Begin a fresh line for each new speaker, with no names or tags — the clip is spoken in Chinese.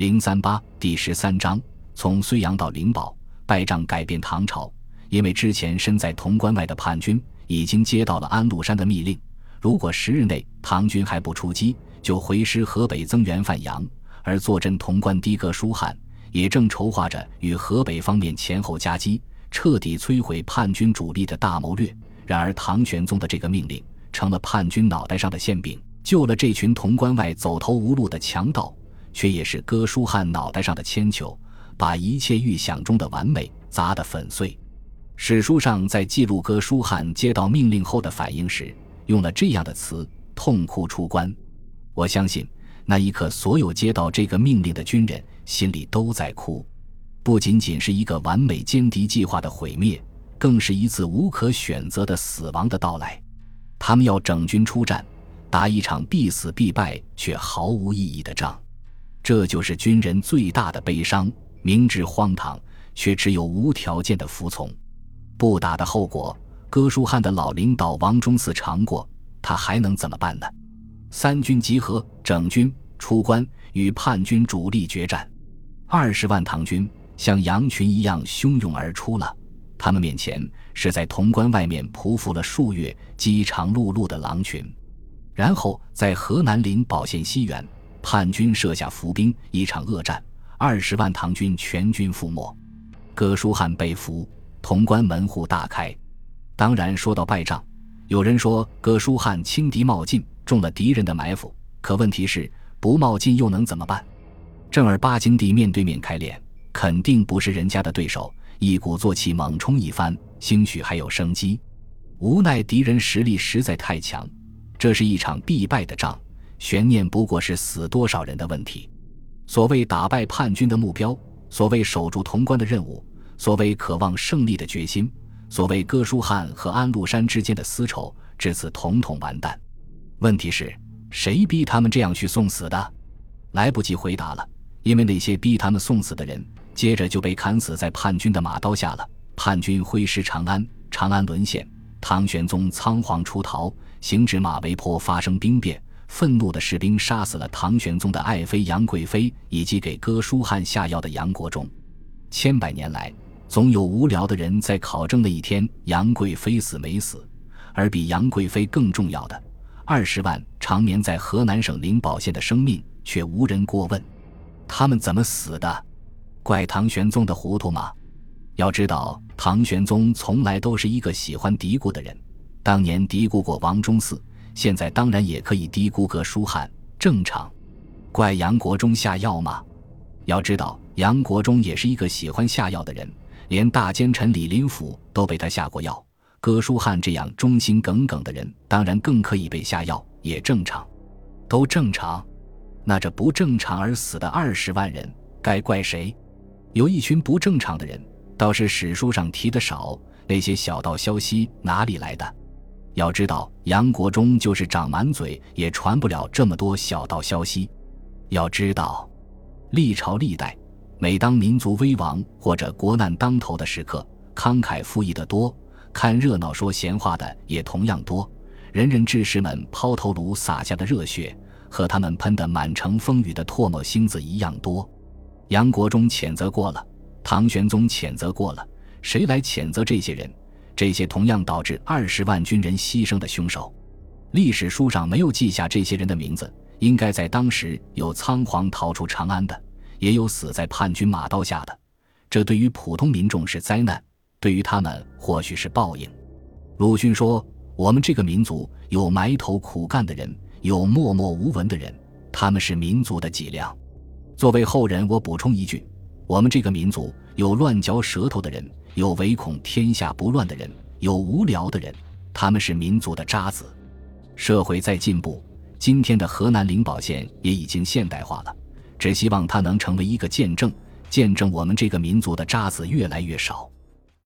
零三八第十三章，从睢阳到灵宝，败仗改变唐朝。因为之前身在潼关外的叛军已经接到了安禄山的密令，如果十日内唐军还不出击，就回师河北增援范阳。而坐镇潼关的哥舒翰也正筹划着与河北方面前后夹击，彻底摧毁叛军主力的大谋略。然而，唐玄宗的这个命令成了叛军脑袋上的馅饼，救了这群潼关外走投无路的强盗，却也是哥舒翰脑袋上的铅球，把一切预想中的完美砸得粉碎。史书上在记录哥舒翰接到命令后的反应时，用了这样的词：“痛哭出关。”我相信。那一刻，所有接到这个命令的军人心里都在哭，不仅仅是一个完美歼敌计划的毁灭，更是一次无可选择的死亡的到来。他们要整军出战，打一场必死必败却毫无意义的仗，这就是军人最大的悲伤。明知荒唐，却只有无条件的服从。不打的后果，哥舒翰的老领导王忠嗣尝过，他还能怎么办呢？三军集合，整军出关，与叛军主力决战。二十万唐军像羊群一样汹涌而出了，他们面前是在潼关外面匍匐了数月、饥肠辘辘的狼群。然后在河南灵宝县西缘，叛军设下伏兵，一场恶战，二十万唐军全军覆没。哥舒翰被俘，潼关门户大开。当然，说到败仗，有人说哥舒翰轻敌冒进。中了敌人的埋伏，可问题是不冒进又能怎么办？正儿八经地面对面开练，肯定不是人家的对手。一鼓作气猛冲一番，兴许还有生机。无奈敌人实力实在太强，这是一场必败的仗，悬念不过是死多少人的问题。所谓打败叛军的目标，所谓守住潼关的任务，所谓渴望胜利的决心，所谓哥舒翰和安禄山之间的私仇，至此统统完蛋。问题是，谁逼他们这样去送死的？来不及回答了，因为那些逼他们送死的人，接着就被砍死在叛军的马刀下了。叛军挥师长安，长安沦陷，唐玄宗仓皇出逃，行至马嵬坡发生兵变，愤怒的士兵杀死了唐玄宗的爱妃杨贵妃以及给哥舒翰下药的杨国忠。千百年来，总有无聊的人在考证那一天杨贵妃死没死，而比杨贵妃更重要的。二十万长眠在河南省灵宝县的生命却无人过问，他们怎么死的？怪唐玄宗的糊涂吗？要知道，唐玄宗从来都是一个喜欢嘀咕的人，当年嘀咕过王忠嗣，现在当然也可以低估个舒翰，正常。怪杨国忠下药吗？要知道，杨国忠也是一个喜欢下药的人，连大奸臣李林甫都被他下过药。哥舒翰这样忠心耿耿的人，当然更可以被下药，也正常，都正常。那这不正常而死的二十万人，该怪谁？有一群不正常的人，倒是史书上提的少。那些小道消息哪里来的？要知道，杨国忠就是长满嘴也传不了这么多小道消息。要知道，历朝历代，每当民族危亡或者国难当头的时刻，慷慨赴义的多。看热闹说闲话的也同样多，仁人志士们抛头颅洒下的热血，和他们喷得满城风雨的唾沫星子一样多。杨国忠谴责过了，唐玄宗谴责过了，谁来谴责这些人？这些同样导致二十万军人牺牲的凶手，历史书上没有记下这些人的名字。应该在当时有仓皇逃出长安的，也有死在叛军马刀下的。这对于普通民众是灾难。对于他们，或许是报应。鲁迅说：“我们这个民族有埋头苦干的人，有默默无闻的人，他们是民族的脊梁。”作为后人，我补充一句：我们这个民族有乱嚼舌头的人，有唯恐天下不乱的人，有无聊的人，他们是民族的渣子。社会在进步，今天的河南灵宝县也已经现代化了，只希望它能成为一个见证，见证我们这个民族的渣子越来越少。